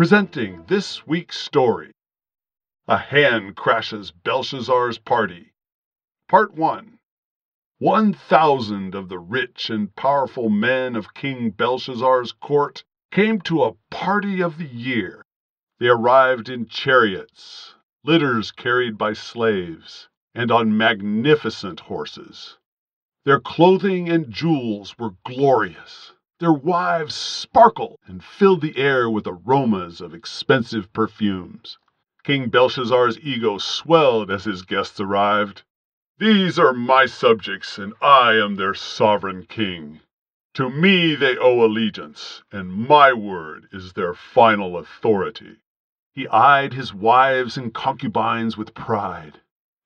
Presenting this week's story A Hand Crashes Belshazzar's Party. Part 1 One thousand of the rich and powerful men of King Belshazzar's court came to a party of the year. They arrived in chariots, litters carried by slaves, and on magnificent horses. Their clothing and jewels were glorious. Their wives sparkled and filled the air with aromas of expensive perfumes. King Belshazzar's ego swelled as his guests arrived. These are my subjects, and I am their sovereign king. To me they owe allegiance, and my word is their final authority. He eyed his wives and concubines with pride.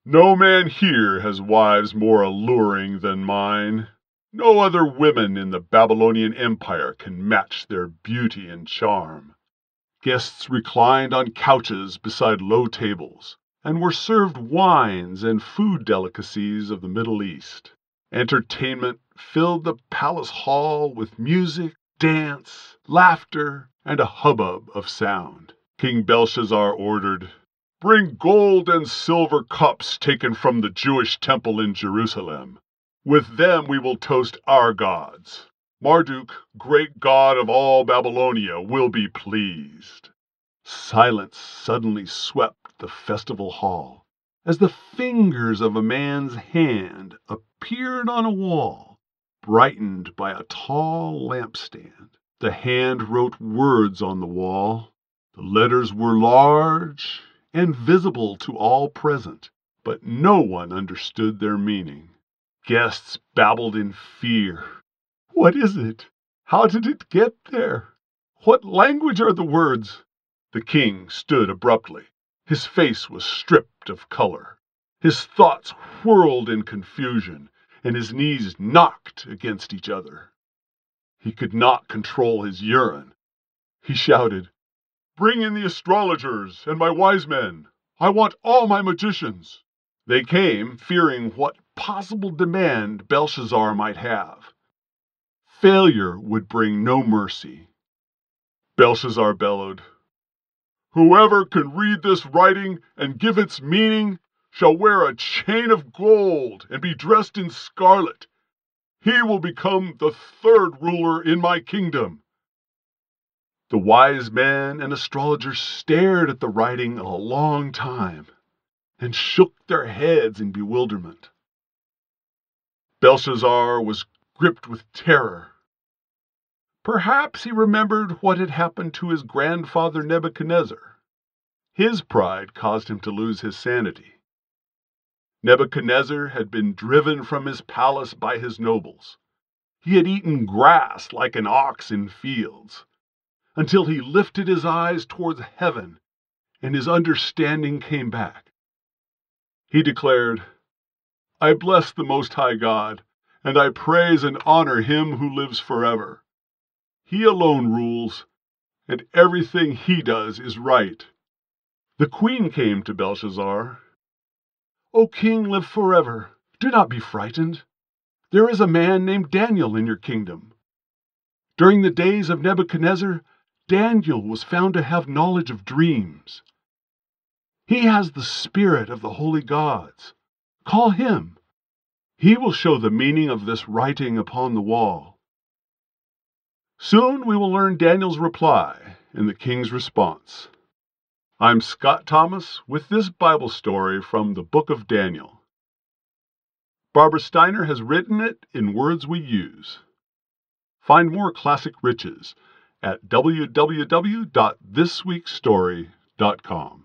No man here has wives more alluring than mine. No other women in the Babylonian Empire can match their beauty and charm. Guests reclined on couches beside low tables, and were served wines and food delicacies of the Middle East. Entertainment filled the palace hall with music, dance, laughter, and a hubbub of sound. King Belshazzar ordered, Bring gold and silver cups taken from the Jewish temple in Jerusalem. With them we will toast our gods. Marduk, great god of all Babylonia, will be pleased. Silence suddenly swept the festival hall as the fingers of a man's hand appeared on a wall, brightened by a tall lampstand. The hand wrote words on the wall. The letters were large and visible to all present, but no one understood their meaning. Guests babbled in fear. What is it? How did it get there? What language are the words? The king stood abruptly. His face was stripped of color. His thoughts whirled in confusion, and his knees knocked against each other. He could not control his urine. He shouted, Bring in the astrologers and my wise men. I want all my magicians. They came, fearing what possible demand Belshazzar might have. Failure would bring no mercy. Belshazzar bellowed, Whoever can read this writing and give its meaning shall wear a chain of gold and be dressed in scarlet. He will become the third ruler in my kingdom. The wise men and astrologers stared at the writing a long time and shook their heads in bewilderment. Belshazzar was gripped with terror. Perhaps he remembered what had happened to his grandfather Nebuchadnezzar. His pride caused him to lose his sanity. Nebuchadnezzar had been driven from his palace by his nobles. He had eaten grass like an ox in fields, until he lifted his eyes towards heaven and his understanding came back. He declared, I bless the Most High God, and I praise and honor him who lives forever. He alone rules, and everything he does is right. The queen came to Belshazzar. O king, live forever. Do not be frightened. There is a man named Daniel in your kingdom. During the days of Nebuchadnezzar, Daniel was found to have knowledge of dreams. He has the spirit of the holy gods. Call him. He will show the meaning of this writing upon the wall. Soon we will learn Daniel's reply and the king's response. I'm Scott Thomas with this Bible story from the book of Daniel. Barbara Steiner has written it in words we use. Find more classic riches at www.thisweekstory.com.